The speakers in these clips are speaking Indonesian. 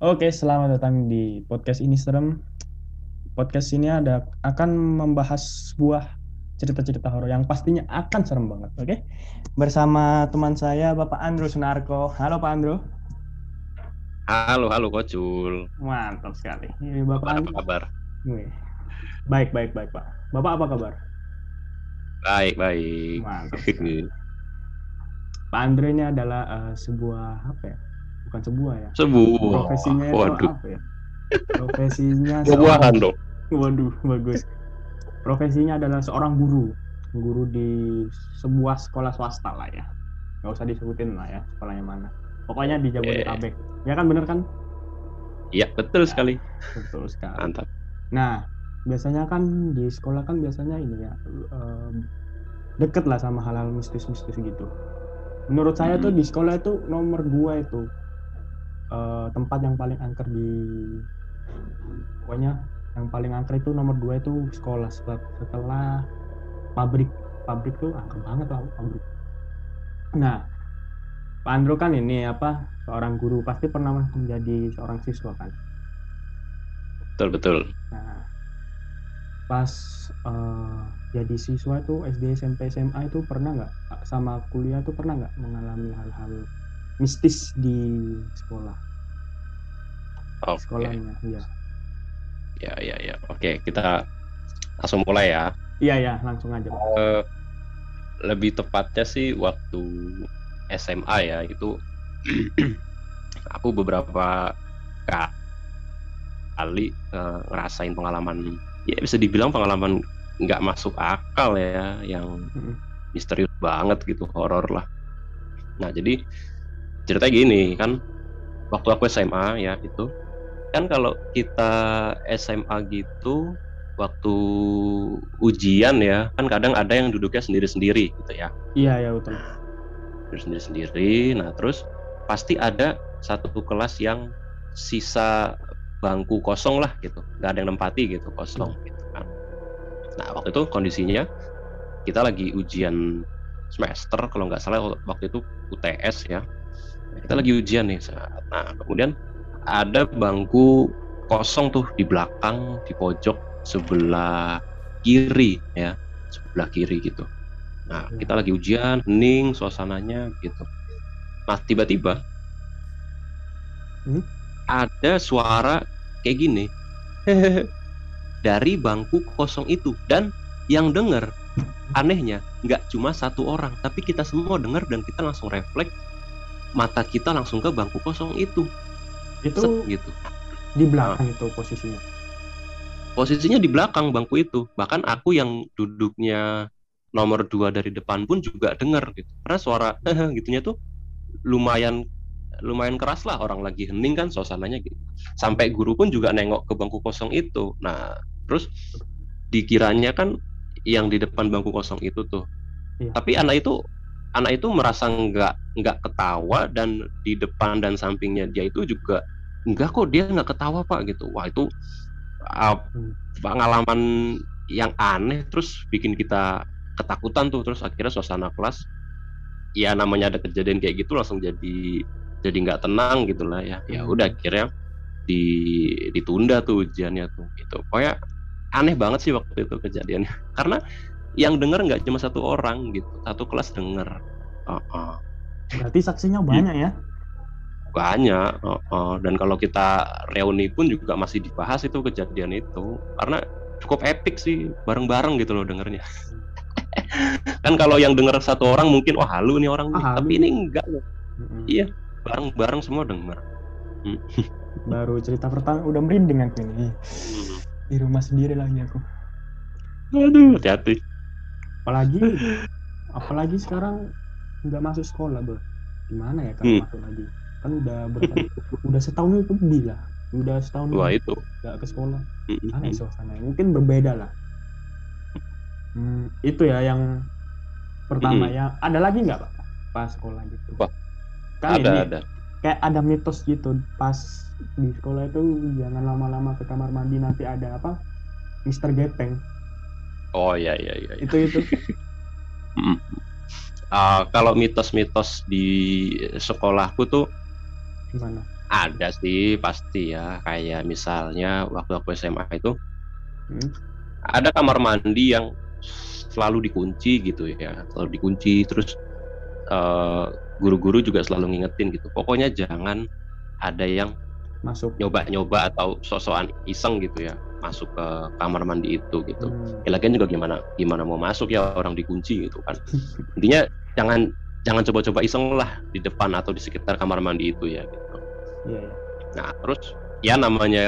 Oke, selamat datang di podcast ini serem. Podcast ini ada akan membahas sebuah cerita-cerita horor yang pastinya akan serem banget, oke? Bersama teman saya Bapak Andrew Sunarko. Halo Pak Andrew. Halo, halo Kocul. Mantap sekali. Ini Bapak Apa, kabar? Baik, baik, baik, Pak. Bapak apa kabar? Baik, baik. Mantap. sekali. Pak Andre ini adalah eh, sebuah apa ya? Bukan sebuah ya. Sebuah. Profesinya itu Waduh, apa ya? Profesinya buah-buahan dong. Waduh, bagus. Profesinya adalah seorang guru. Guru di sebuah sekolah swasta lah ya. Nggak usah disebutin lah ya sekolahnya mana. Pokoknya di Jabodetabek. Ya kan bener kan? Iya, betul sekali. Betul sekali. Mantap. Nah, biasanya kan di sekolah kan biasanya ini ya deket lah sama hal-hal mistis-mistis gitu. Menurut saya tuh Mhm. di sekolah itu nomor dua itu eh, tempat yang paling angker di pokoknya yang paling angker itu nomor dua itu sekolah setelah, setelah pabrik pabrik tuh angker banget lah pabrik. Nah, Pak Andro kan ini apa seorang guru pasti pernah menjadi seorang siswa kan. Betul, betul. Nah, pas eh, jadi siswa itu SD, SMP, SMA itu pernah nggak sama kuliah tuh pernah nggak mengalami hal-hal mistis di sekolah Oke. sekolahnya? Iya, Ya, ya, ya. Oke, kita langsung mulai ya. iya ya, langsung aja. Eh, lebih tepatnya sih waktu SMA ya, itu aku beberapa kali eh, ngerasain pengalaman ya bisa dibilang pengalaman nggak masuk akal ya yang misterius banget gitu horor lah nah jadi ceritanya gini kan waktu aku SMA ya itu kan kalau kita SMA gitu waktu ujian ya kan kadang ada yang duduknya sendiri-sendiri gitu ya. Iya ya betul. duduk sendiri-sendiri nah terus pasti ada satu kelas yang sisa bangku kosong lah gitu nggak ada yang nempati gitu kosong gitu kan. Nah waktu itu kondisinya kita lagi ujian semester kalau nggak salah waktu itu UTS ya kita lagi ujian nih nah kemudian ada bangku kosong tuh di belakang di pojok sebelah kiri ya. Sebelah kiri gitu. Nah Ya. kita lagi ujian hening suasananya gitu. Nah tiba-tiba Hmm? ada suara kayak gini. Dari bangku kosong itu. Dan yang denger anehnya nggak cuma satu orang tapi kita semua dengar dan kita langsung refleks mata kita langsung ke bangku kosong itu. Itu Set, gitu. di belakang itu posisinya. posisinya di belakang bangku itu. Bahkan aku yang duduknya nomor dua dari depan pun juga dengar gitu. Karena suara gitunya tuh lumayan lumayan keras lah. Orang lagi hening kan suasananya gitu. Sampai guru pun juga nengok ke bangku kosong itu. Nah terus dikiranya kan yang di depan bangku kosong itu tuh. Iya. tapi anak itu anak itu merasa nggak nggak ketawa dan di depan dan sampingnya dia itu juga enggak kok dia nggak ketawa pak gitu wah itu uh, Hmm. pengalaman yang aneh terus bikin kita ketakutan tuh terus akhirnya suasana kelas ya namanya ada kejadian kayak gitu langsung jadi jadi nggak tenang gitu lah ya ya Hmm. udah akhirnya di ditunda tuh ujiannya tuh gitu pokoknya aneh banget sih waktu itu kejadiannya karena yang denger nggak cuma satu orang gitu satu kelas denger Heeh. Berarti saksinya banyak ya? banyak heeh. dan kalau kita reuni pun juga masih dibahas itu kejadian itu karena cukup epic sih bareng-bareng gitu loh dengernya kan kalau yang denger satu orang mungkin wah halu nih orang nih Ah, halu. tapi ini enggak loh Mm-mm. Iya. bareng-bareng semua denger Baru cerita pertama udah merinding aku ini. Hmm. Di rumah sendiri lagi aku. aduh hati-hati apalagi apalagi sekarang nggak masuk sekolah bro. Gimana ya kalau Hmm. masuk lagi? Kan udah berapa udah setahun itu lah. Udah setahun wah itu. nggak ke sekolah. Mm-mm. aneh suasananya? Mungkin berbeda lah. Hmm, itu ya yang pertama Mm-mm. ya. Ada lagi nggak pak pas sekolah gitu? Wah, kan ada ini ada. kayak ada mitos gitu. Pas di sekolah itu jangan lama-lama ke kamar mandi nanti ada apa? Mister Gepeng oh iya iya iya iya. itu itu. Ah, kalau mitos-mitos di sekolahku tuh gimana? ada sih pasti ya. Kayak misalnya waktu aku SMA itu hmm? ada kamar mandi yang selalu dikunci gitu ya selalu dikunci. Terus uh, guru-guru juga selalu ngingetin gitu. Pokoknya jangan ada yang masuk nyoba-nyoba atau sosokan iseng gitu ya masuk ke kamar mandi itu gitu hmm. ya lagian juga gimana gimana mau masuk ya orang dikunci gitu kan intinya jangan jangan coba-coba iseng lah di depan atau di sekitar kamar mandi itu ya gitu Yeah. Iya. Nah terus ya namanya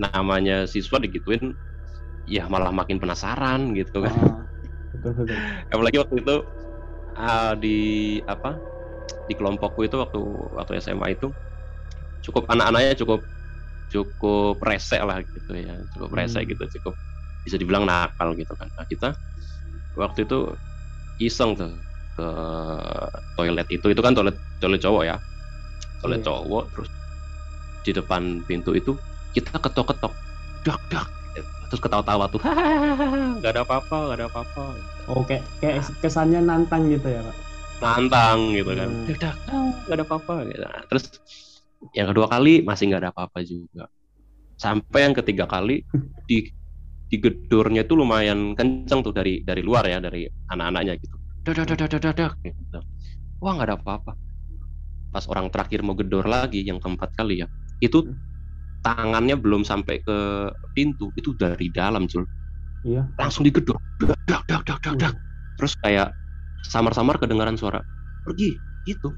namanya siswa digituin ya malah makin penasaran gitu kan. Betul betul. Apalagi waktu itu uh, di apa di kelompokku itu waktu waktu SMA itu cukup anak-anaknya cukup cukup rese lah gitu ya. Cukup rese hmm. gitu cukup bisa dibilang nakal gitu kan. Nah, kita waktu itu iseng tuh ke toilet itu. Itu kan toilet toilet cowok ya. Oleh yeah. cowok terus di depan pintu itu kita ketok-ketok. Dak dak. Terus ketawa-tawa tuh. Nggak ada apa-apa nggak ada apa-apa. Oh kayak kayak kesannya nantang gitu ya pak? Nantang gitu kan. Hmm. dak dak nggak ada apa-apa gitu. Nah, terus yang kedua kali masih nggak ada apa-apa juga sampai yang ketiga kali di di gedornya itu lumayan kenceng tuh dari dari luar ya dari anak-anaknya gitu dak dak dak dak gitu. wah nggak ada apa-apa pas orang terakhir mau gedor lagi yang keempat kali ya itu hmm. tangannya belum sampai ke pintu itu dari dalam cul iya. langsung digedor dak dak dak dak dak, dak. terus kayak samar-samar kedengaran suara pergi gitu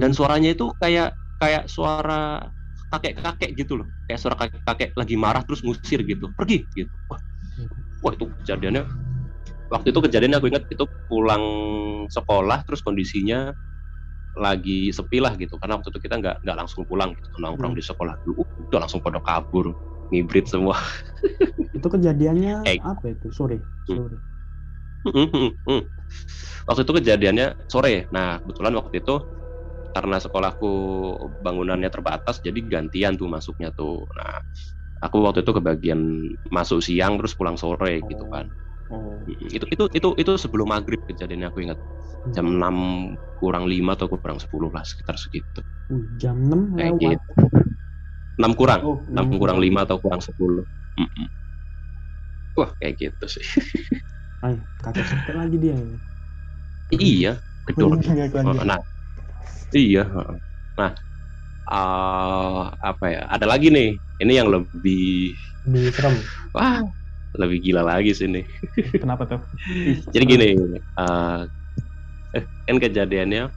dan suaranya itu kayak kayak suara kakek-kakek gitu loh kayak suara kakek-kakek lagi marah terus ngusir gitu pergi gitu wah wah itu kejadiannya waktu itu kejadiannya aku ingat itu pulang sekolah terus kondisinya lagi sepi lah gitu karena waktu itu kita nggak nggak langsung pulang gitu nongkrong hmm. di sekolah dulu udah langsung pada kabur ngibrit semua itu kejadiannya eh. apa itu sore hmm. sore hmm. Hmm, hmm. waktu itu kejadiannya sore nah kebetulan waktu itu karena sekolahku bangunannya terbatas jadi gantian tuh masuknya tuh nah aku waktu itu kebagian masuk siang terus pulang sore gitu kan Oh. Itu itu itu itu sebelum maghrib kejadiannya aku ingat. Jam 6 hmm. kurang 5 atau kurang 10 lah sekitar segitu. Uh, jam 6 Kayak lewat. Gitu. 6 kurang. Oh, 6 6 kurang 5 atau kurang 10. Mm -mm. Wah, kayak gitu sih. Ay, sepet lagi dia. Iya, gedor. Oh, nah, iya. Nah, uh, apa ya? Ada lagi nih. Ini yang lebih lebih serem. Wah, lebih gila lagi sini. Kenapa tuh? Jadi gini, uh, kan kejadiannya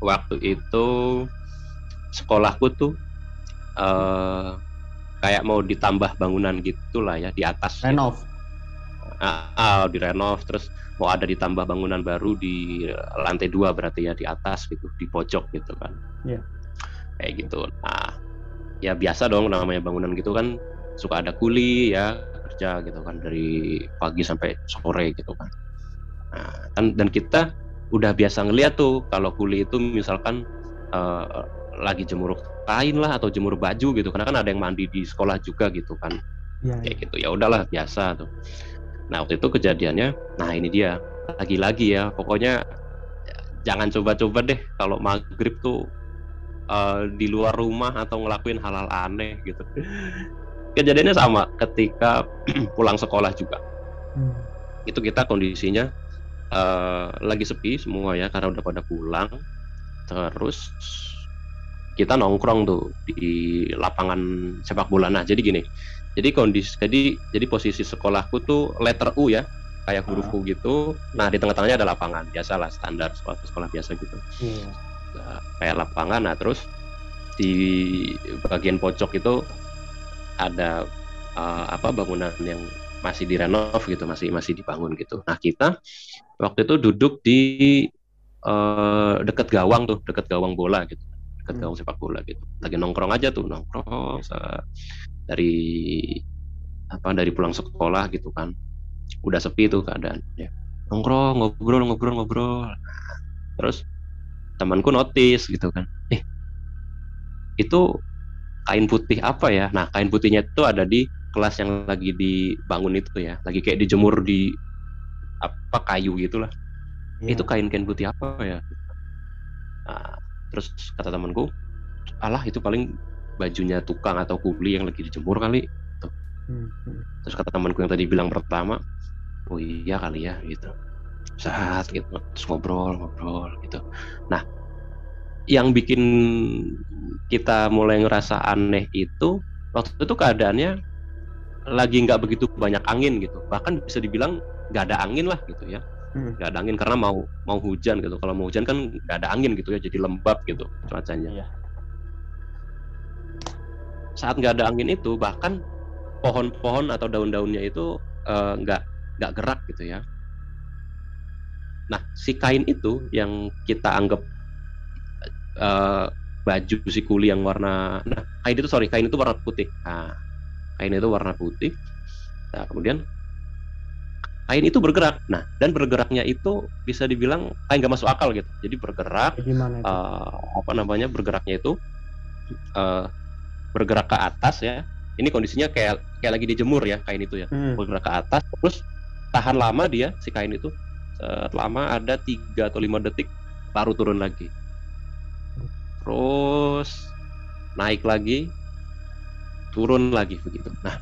waktu itu sekolahku tuh uh, kayak mau ditambah bangunan gitulah ya di atas. Renov. Gitu. Ah, ah, di renov terus mau ada ditambah bangunan baru di lantai dua berarti ya di atas gitu di pojok gitu kan. Iya. Yeah. Kayak gitu. Nah, ya biasa dong namanya bangunan gitu kan suka ada kuli ya kerja gitu kan dari pagi sampai sore gitu kan. Nah, kan dan kita udah biasa ngeliat tuh kalau kuli itu misalkan uh, lagi jemur kain lah atau jemur baju gitu karena kan ada yang mandi di sekolah juga gitu kan. Ya, kayak ya. gitu ya udahlah biasa tuh. Nah, waktu itu kejadiannya nah ini dia. Lagi-lagi ya pokoknya jangan coba-coba deh kalau maghrib tuh uh, di luar rumah atau ngelakuin hal-hal aneh gitu. Kejadiannya sama ketika pulang sekolah juga. Hmm. itu kita kondisinya uh, lagi sepi semua ya karena udah pada pulang. Terus kita nongkrong tuh di lapangan sepak bola. Nah jadi gini. Jadi kondisi jadi jadi posisi sekolahku tuh letter U ya kayak huruf U gitu. Nah di tengah-tengahnya ada lapangan. Biasalah standar sekolah sekolah biasa gitu. Yeah. nah, kayak lapangan. Nah terus di bagian pojok itu ada uh, apa bangunan yang masih direnov gitu, masih masih dibangun gitu. Nah kita waktu itu duduk di uh, dekat gawang tuh, dekat gawang bola gitu, dekat hmm. gawang sepak bola gitu. Lagi nongkrong aja tuh, nongkrong dari apa dari pulang sekolah gitu kan, udah sepi tuh keadaan. Ya. Nongkrong, ngobrol, ngobrol, ngobrol. Terus temanku notice gitu kan, eh itu kain putih apa ya? Nah, kain putihnya itu ada di kelas yang lagi dibangun itu ya, lagi kayak dijemur di apa kayu gitulah. Ya. Itu kain kain putih apa ya? Nah, terus kata temanku, alah itu paling bajunya tukang atau kuli yang lagi dijemur kali. Hmm, hmm. terus kata temanku yang tadi bilang pertama oh iya kali ya gitu. Saat gitu terus ngobrol ngobrol gitu. Nah yang bikin kita mulai ngerasa aneh itu waktu itu keadaannya lagi nggak begitu banyak angin gitu. Bahkan bisa dibilang nggak ada angin lah gitu ya. Nggak ada angin karena mau mau hujan gitu kalau mau hujan kan nggak ada angin gitu ya jadi lembab gitu cuacanya Iya. saat nggak ada angin itu bahkan pohon-pohon atau daun-daunnya itu eh, nggak nggak gerak gitu ya. Nah si kain itu yang kita anggap eh, baju si kuli yang warna, nah kain itu sorry kain itu warna putih. Nah, kain itu warna putih. Nah kemudian kain itu bergerak. Nah dan bergeraknya itu bisa dibilang kain nggak masuk akal gitu. Jadi bergerak eh, apa namanya bergeraknya itu eh, bergerak ke atas ya. Ini kondisinya kayak kayak lagi dijemur ya kain itu ya. Hmm. Bergerak ke atas terus tahan lama dia si kain itu lama ada tiga atau lima detik baru turun lagi. Terus naik lagi turun lagi begitu. Nah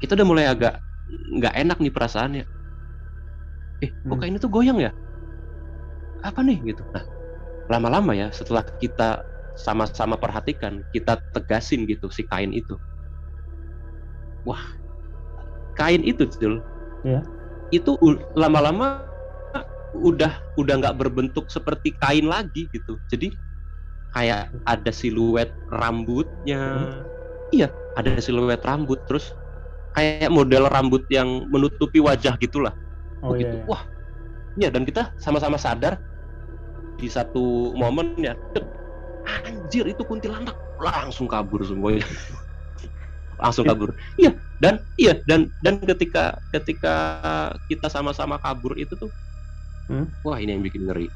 kita udah mulai agak nggak enak nih perasaannya. Eh kok Hmm. kain itu goyang ya? Apa nih gitu. Nah lama-lama ya setelah kita sama-sama perhatikan kita tegasin gitu si kain itu wah kain itu Jul Iya. itu lama-lama udah udah nggak berbentuk seperti kain lagi gitu jadi kayak ada siluet rambutnya iya ada siluet rambut terus kayak model rambut yang menutupi wajah gitulah Oh begitu. iya. iya. Wah, iya dan kita sama-sama sadar di satu momen ya, anjir itu kuntilanak langsung kabur semuanya, langsung kabur. Iya dan iya dan dan ketika ketika kita sama-sama kabur itu tuh, Hmm? wah ini yang bikin ngeri.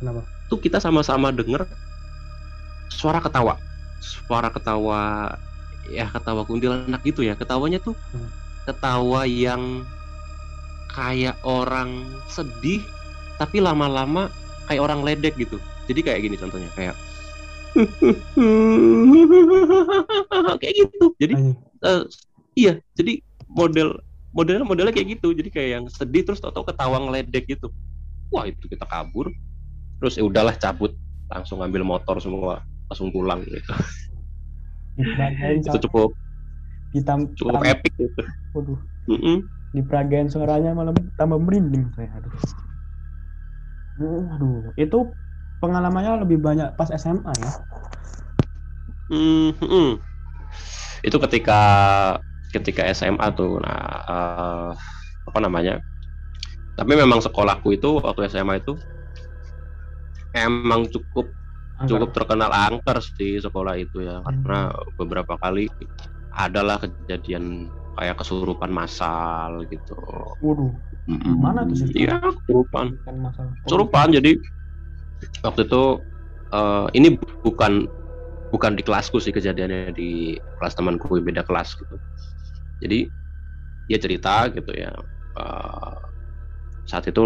Kenapa? Tuh kita sama-sama denger suara ketawa, suara ketawa ya ketawa kuntilanak gitu ya, ketawanya tuh Hmm. ketawa yang kayak orang sedih tapi lama-lama kayak orang ledek gitu. Jadi kayak gini contohnya kayak kayak gitu. Jadi eh, iya jadi model modelnya modelnya kayak gitu. Jadi kayak yang sedih terus tau-tau ketawa ngeledek gitu. Wah itu kita kabur. Terus ya udahlah cabut. Langsung ambil motor semua langsung pulang gitu. Itu cukup ditam, cukup epic gitu. Waduh, Mm-mm. diperagain suaranya malah tambah merinding saya. Aduh. Hmm, Aduh, itu pengalamannya lebih banyak pas SMA ya. Hmm, hmm. Itu ketika ketika SMA tuh, nah eh, apa namanya? Tapi memang sekolahku itu waktu SMA itu emang cukup Angker. cukup terkenal angker sih sekolah itu ya, karena beberapa kali adalah kejadian kayak kesurupan massal gitu. Waduh, Mm-mm. Mana tuh sih? Iya, kesurupan. kesurupan jadi waktu itu eh, ini bukan bukan di kelasku sih kejadiannya di kelas temanku yang beda kelas gitu jadi dia cerita gitu ya eh, saat itu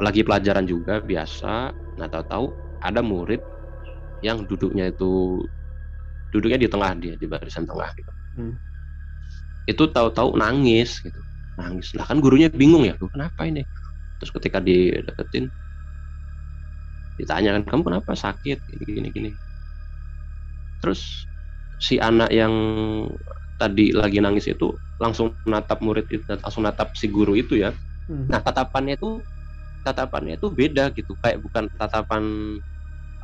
lagi pelajaran juga biasa nah tahu-tahu ada murid yang duduknya itu duduknya di tengah dia di barisan tengah gitu Hmm. Itu tahu-tahu nangis gitu. Nangis. Lah kan gurunya bingung ya "Loh, kenapa ini? Terus ketika dideketin ditanya kan kamu kenapa sakit? Gini gini gini. Terus si anak yang tadi lagi nangis itu langsung natap murid itu langsung natap si guru itu ya. Hmm. nah tatapannya itu tatapannya itu beda gitu. Kayak bukan tatapan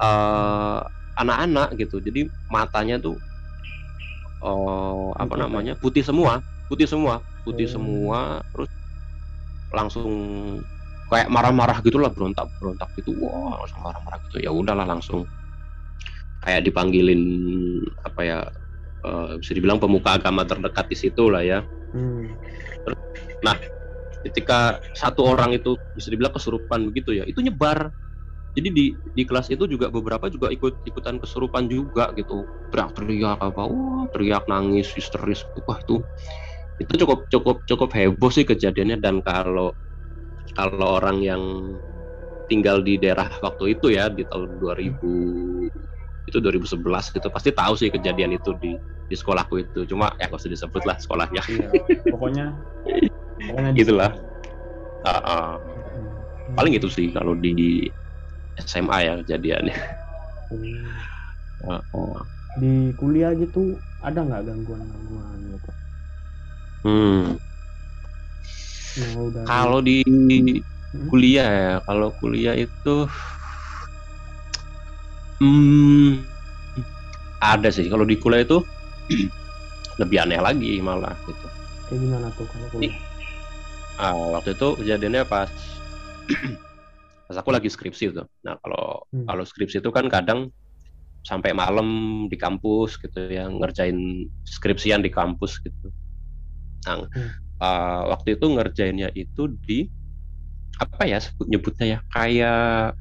eh, anak-anak gitu. Jadi matanya tuh oh apa namanya putih semua putih semua putih Oh. semua terus langsung kayak marah-marah gitulah berontak berontak gitu. Wah langsung marah-marah gitu. Ya udahlah langsung kayak dipanggilin apa ya eh, bisa dibilang pemuka agama terdekat di situ lah ya. Hmm. ketika satu orang itu bisa dibilang kesurupan begitu ya itu nyebar jadi di di kelas itu juga beberapa juga ikut ikutan kesurupan juga gitu. Teriak-teriak apa wah teriak nangis histeris. Wah itu itu cukup cukup cukup heboh sih kejadiannya. Dan kalau kalau orang yang tinggal di daerah waktu itu ya di tahun 2000 itu 2011 itu pasti tahu sih kejadian itu di di sekolahku itu. Cuma ya nggak usah disebut lah sekolahnya. Iya pokoknya pokoknya gitulah Ah, ah. Hmm. paling itu sih kalau di SMA ya kejadiannya Hmm. Ah, ah. di kuliah gitu ada nggak gangguan-gangguan gitu Hmm. udah kalau di Hmm. kuliah ya kalau kuliah itu hmm, ada sih kalau di kuliah itu lebih aneh lagi malah gitu kayak gimana tuh kalau kuliah Ah, waktu itu kejadiannya pas pas aku lagi skripsi tuh. Nah kalau Hmm. kalau skripsi itu kan kadang sampai malam di kampus gitu ya ngerjain skripsian di kampus gitu. Nah Hmm. ah, waktu itu ngerjainnya itu di apa ya sebut nyebutnya ya kayak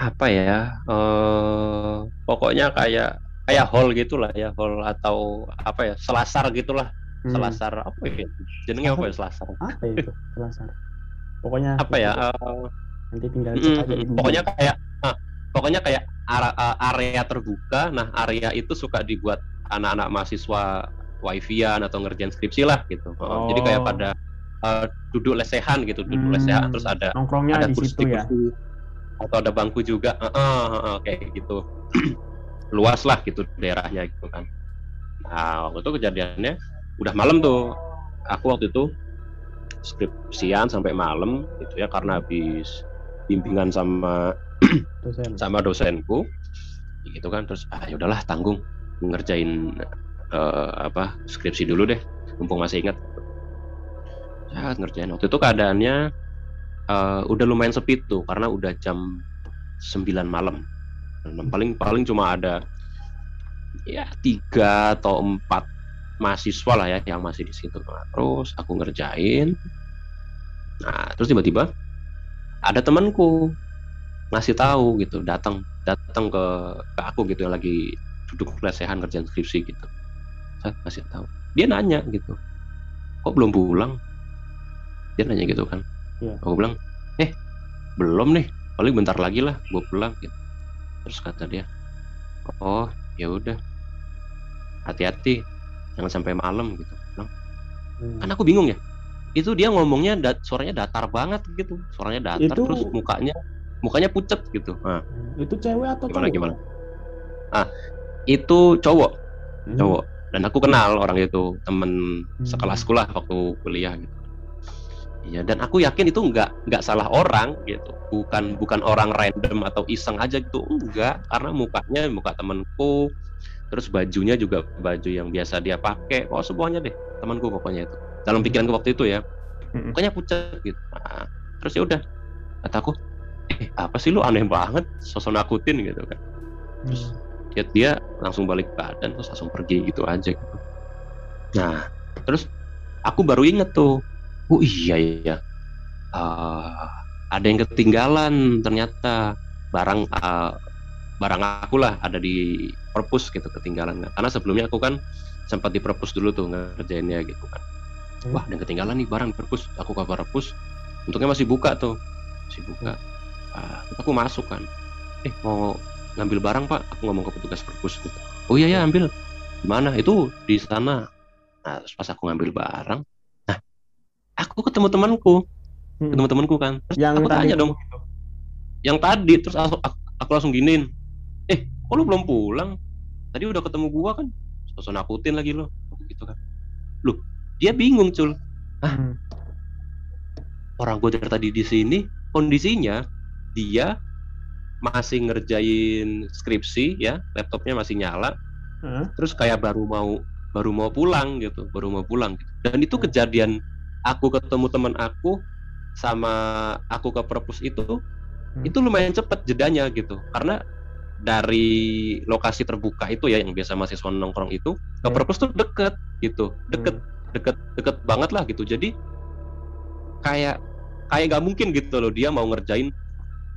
apa ya eh pokoknya kayak kayak hall gitulah ya hall atau apa ya selasar gitulah Hmm. selasar apa ya jenenge apa ya selasar apa itu selasar pokoknya apa ya eh, nanti tinggal Mm, cek aja pokoknya kayak ah, pokoknya kayak a- area terbuka. Nah area itu suka dibuat anak-anak mahasiswa wifi-an atau ngerjain skripsi lah gitu. Oh, jadi kayak Oh. pada eh, duduk lesehan gitu duduk Hmm, lesehan. Terus ada nongkrongnya ada di situ ya? atau ada bangku juga. Heeh, heeh, kayak gitu. Luas lah gitu daerahnya gitu kan. Nah waktu itu kejadiannya udah malam tuh. Aku waktu itu skripsian sampai malam gitu ya karena habis bimbingan sama dosen. sama dosenku. Gitu kan terus ah ya udahlah tanggung. Ngerjain eh, apa skripsi dulu deh mumpung masih ingat. Ya ngerjain. Waktu itu keadaannya eh, udah lumayan sepi tuh karena udah jam 9 malam. Dan paling paling cuma ada ya tiga atau empat mahasiswa lah ya yang masih di situ. Nah, terus aku ngerjain. Nah terus tiba-tiba ada temanku ngasih tahu gitu datang datang ke ke aku gitu yang lagi duduk lesehan kerjaan skripsi gitu. Saya ngasih tahu. Dia nanya gitu kok belum pulang? Dia nanya gitu kan. Iya. aku bilang eh belum nih paling bentar lagi lah gue pulang gitu. Terus kata dia oh ya udah hati-hati jangan sampai malam gitu. Bilang Hmm. kan aku bingung ya itu dia ngomongnya dat- suaranya datar banget gitu. Suaranya datar Itu- terus mukanya mukanya pucet gitu. Nah, itu cewek atau gimana cowok? gimana? Ah itu cowok. Hmm. cowok. Dan aku kenal orang itu temen Hmm. sekelasku lah waktu kuliah gitu. Iya dan aku yakin itu nggak nggak salah orang gitu. Bukan bukan orang random atau iseng aja gitu. Enggak karena mukanya muka temenku terus bajunya juga baju yang biasa dia pakai. Oh semuanya deh temanku pokoknya itu dalam pikiranku waktu itu ya. Mukanya pucat gitu. Nah, terus ya udah. Kataku eh apa sih lu? Aneh banget. Sosok nakutin gitu kan. Terus Hmm. dia, dia langsung balik badan terus langsung pergi gitu aja gitu. Nah, terus aku baru inget tuh, oh iya iya, Eh, ada yang ketinggalan ternyata. Barang eh, barang aku lah ada di perpus gitu ketinggalan. Karena sebelumnya aku kan sempat di perpus dulu tuh ngerjainnya gitu kan. Hmm. Wah, ada ketinggalan nih barang perpus. Aku ke perpus, untungnya masih buka tuh, masih buka. Ah, terus aku masuk kan. Eh mau ngambil barang pak? Aku ngomong ke petugas perpus gitu oh iya ya ambil. Di mana? Itu di sana. Nah terus pas aku ngambil barang nah aku ketemu temanku. Hmm. ketemu temanku kan. Terus yang aku tanya dong. itu. yang tadi terus aku, aku, aku langsung giniin. Eh kok lu belum pulang? Tadi udah ketemu gua kan? Sosok nakutin lagi lo gitu kan. Lu dia bingung cul Hmm. orang gue dari tadi di sini kondisinya dia masih ngerjain skripsi ya laptopnya masih nyala Hah? terus kayak baru mau baru mau pulang gitu baru mau pulang gitu. dan itu Hmm. kejadian aku ketemu teman aku sama aku ke perpus itu Hmm. itu lumayan cepet jedanya gitu karena dari lokasi terbuka itu ya yang biasa mahasiswa nongkrong itu ke Ya. perpus tuh deket gitu deket deket deket banget lah gitu. Jadi kayak kayak nggak mungkin gitu loh dia mau ngerjain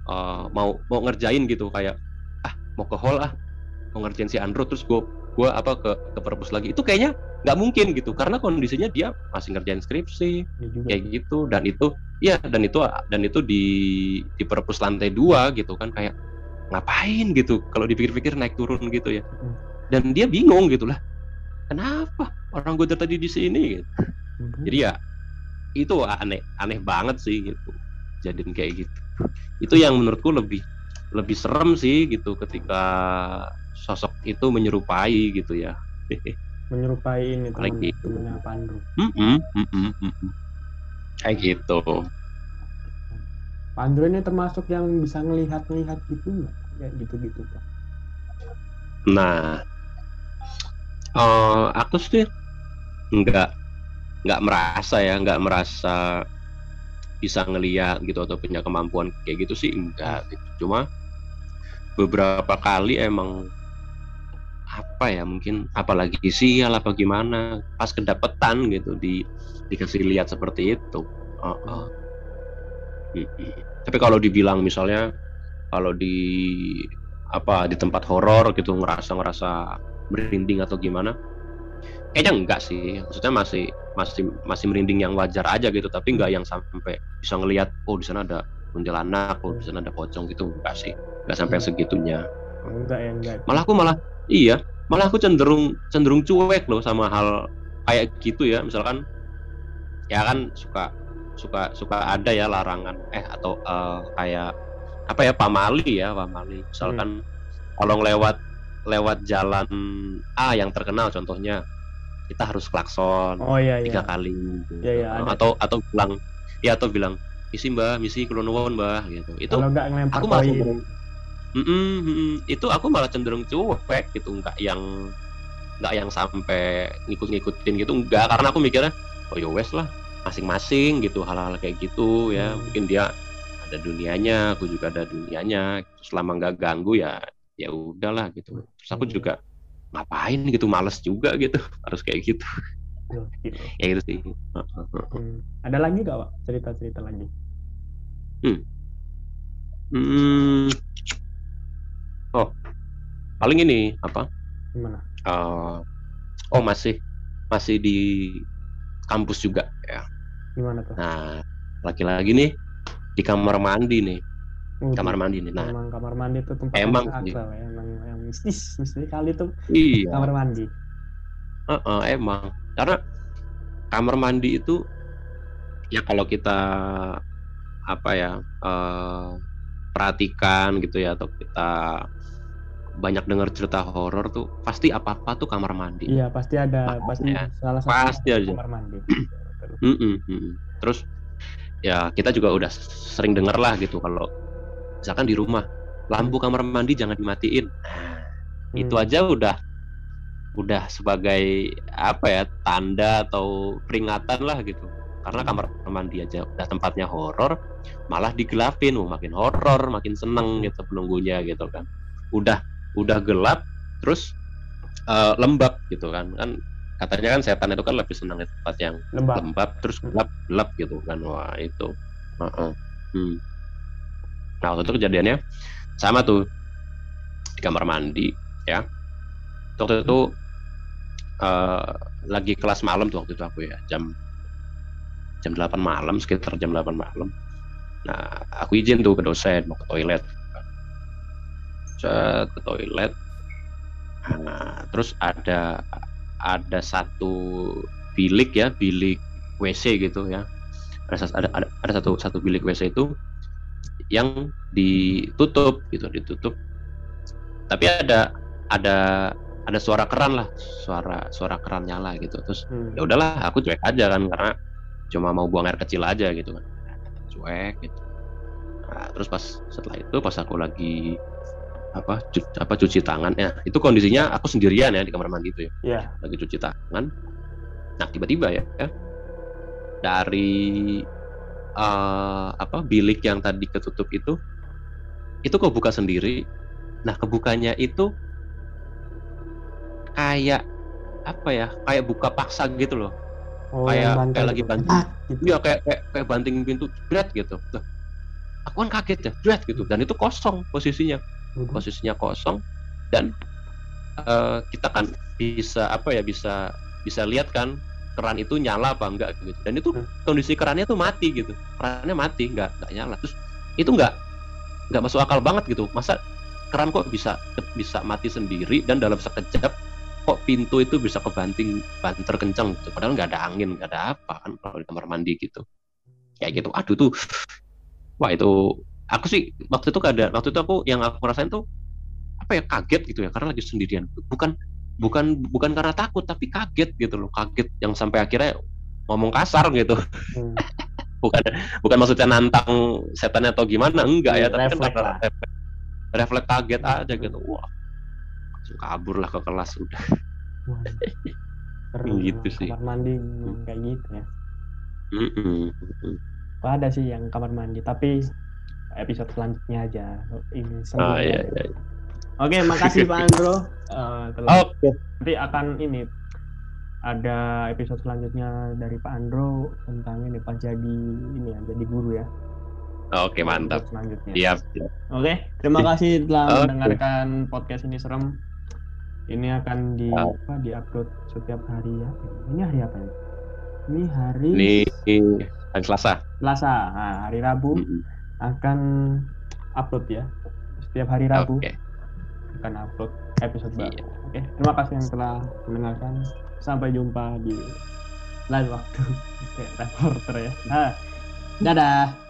eh, mau mau ngerjain gitu. Kayak ah mau ke hall ah mau ngerjain si Andro terus gue gua apa ke ke perpus lagi. Itu kayaknya nggak mungkin gitu karena kondisinya dia masih ngerjain skripsi Ya juga. kayak gitu. Dan itu ya dan itu dan itu di di perpus lantai dua gitu kan kayak ngapain gitu? Kalau dipikir-pikir naik turun gitu ya. Dan dia bingung gitu lah kenapa orang gue tadi di sini gitu. Mhm. jadi ya itu aneh aneh banget sih gitu jadiin kayak gitu itu yang menurutku lebih lebih serem sih gitu ketika sosok itu menyerupai gitu ya menyerupai ini teman mm-mm, mm-mm. kayak gitu Pandro ini termasuk yang bisa ngelihat-ngelihat gitu nggak? Kayak gitu-gitu. Nah, eh, aku sih nggak nggak merasa ya, nggak merasa bisa ngeliat gitu atau punya kemampuan kayak gitu sih enggak gitu. Cuma beberapa kali emang apa ya mungkin apalagi sial apa gimana pas kedapetan gitu di dikasih lihat seperti itu. Heeh. Mm-mm. Tapi kalau dibilang misalnya kalau di apa di tempat horor gitu ngerasa ngerasa merinding atau gimana? Kayaknya enggak sih. Maksudnya masih masih masih merinding yang wajar aja gitu tapi enggak yang sampai bisa ngelihat oh di sana ada kuntilanak oh di sana ada pocong gitu enggak sih. Enggak sampai yang segitunya. Enggak ya enggak. malah aku malah iya malah aku cenderung cenderung cuek loh sama hal kayak gitu ya. Misalkan ya kan suka suka suka ada ya larangan eh atau eh, kayak apa ya pamali ya pamali. Misalkan kalau lewat lewat jalan A yang terkenal contohnya kita harus klakson Oh iya tiga iya. kali gitu. Iya, iya, ada. atau atau bilang ya atau bilang misi mbah misi kulon nuwun mbah gitu itu Kalau enggak ngelempar aku malah cenderung Mm-mm, mm-mm. itu aku malah cenderung cuek gitu nggak yang nggak yang sampai ngikut-ngikutin gitu enggak karena aku mikirnya oh ya wes lah masing-masing gitu hal-hal kayak gitu ya Hmm. mungkin dia ada dunianya aku juga ada dunianya selama nggak ganggu ya ya udahlah gitu terus aku Hmm. juga ngapain gitu males juga gitu harus kayak gitu gitu. ya gitu sih. Hmm. Ada lagi gak Pak cerita-cerita lagi? Hmm. oh paling ini apa Gimana? Eh, oh masih masih di kampus juga ya. Gimana tuh? Nah lagi-lagi nih di kamar mandi nih, Uh, kamar mandi nih. Nah Emang kamar mandi itu tempat Emang yang sakral ya, emang yang mistis, mistis kali tuh iya, kamar mandi. heeh, emang karena kamar mandi itu ya kalau kita apa ya eh, perhatikan gitu ya atau kita banyak dengar cerita horor tuh pasti apa apa tuh kamar mandi. Iya pasti ada, pasti Makanya, salah satu pasti aja. kamar mandi. Mm-mm, mm-mm. Terus ya kita juga udah sering denger lah gitu kalau misalkan di rumah lampu kamar mandi jangan dimatiin. Nah, itu Hmm. aja udah udah sebagai apa ya tanda atau peringatan lah gitu. Karena Hmm. kamar mandi aja udah tempatnya horor, malah digelapin, oh, makin horor, makin seneng Hmm. gitu penunggunya gitu kan. Udah udah gelap, terus eh, lembab gitu kan. Kan katanya kan setan itu kan lebih senang di tempat yang lembab. lembab terus gelap gelap gitu kan wah itu Heeh. Hmm. Nah waktu itu kejadiannya sama tuh di kamar mandi ya. Waktu itu eh, lagi kelas malam tuh waktu itu aku ya jam jam 8 malam sekitar jam 8 malam. Nah aku izin tuh ke dosen mau ke toilet. Ke toilet. Nah, terus ada ada satu bilik ya bilik WC gitu ya. Ada ada, ada satu satu bilik WC itu yang ditutup gitu ditutup. Tapi ada ada ada suara keran lah suara suara keran nyala gitu. Terus Hmm. ya udahlah aku cuek aja kan karena cuma mau buang air kecil aja gitu kan. Cuek gitu. Nah, terus pas setelah itu pas aku lagi apa cu- apa cuci tangan ya itu kondisinya aku sendirian ya di kamar mandi itu ya. Iya. lagi cuci tangan. Nah tiba-tiba ya, ya, dari eh, apa bilik yang tadi ketutup itu itu kok buka sendiri nah kebukanya itu kayak apa ya kayak buka paksa gitu loh Oh, Kayak- kayak lagi banting. Ah, gitu. Iya kayak kayak, kayak banting pintu dread gitu. Loh, aku kan kaget ya dread gitu dan itu kosong posisinya posisinya kosong dan eh, kita kan bisa apa ya bisa bisa lihat kan keran itu nyala apa enggak gitu dan itu Hmm. kondisi kerannya tuh mati gitu kerannya mati nggak nggak nyala terus itu nggak nggak masuk akal banget gitu masa keran kok bisa bisa mati sendiri dan dalam sekejap kok pintu itu bisa kebanting banter kencang gitu. Padahal nggak ada angin, nggak ada apa kan kalau di kamar mandi gitu. Kayak gitu. Aduh tuh, wah itu aku sih waktu itu ada waktu itu aku yang aku rasain tuh apa ya kaget gitu ya karena lagi sendirian. Bukan bukan bukan karena takut tapi kaget gitu loh, kaget yang sampai akhirnya ngomong kasar gitu. Hmm. bukan bukan maksudnya nantang setannya atau gimana enggak ya, tapi kan karena refleks, refleks kaget aja gitu. Wah, langsung kabur lah ke kelas udah Seru gitu sih kamar mandi kayak gitu ya mm -mm. ada sih yang kamar mandi tapi episode selanjutnya aja ini oh, iya, iya. Oke makasih Pak Andro uh, telah okay. nanti akan ini ada episode selanjutnya dari Pak Andro tentang ini Pak jadi ini ya jadi guru ya Oke mantap. Selanjutnya. Siap. Oke, terima kasih telah okay. mendengarkan podcast ini serem ini akan di uh. apa diupload setiap hari ya ini hari apa ya ini hari ini hari Selasa Selasa nah, hari Rabu mm -hmm. akan upload ya setiap hari Rabu okay. Akan upload episode baru iya. oke okay. terima kasih yang telah mendengarkan sampai jumpa di lain waktu reporter ya nah, dadah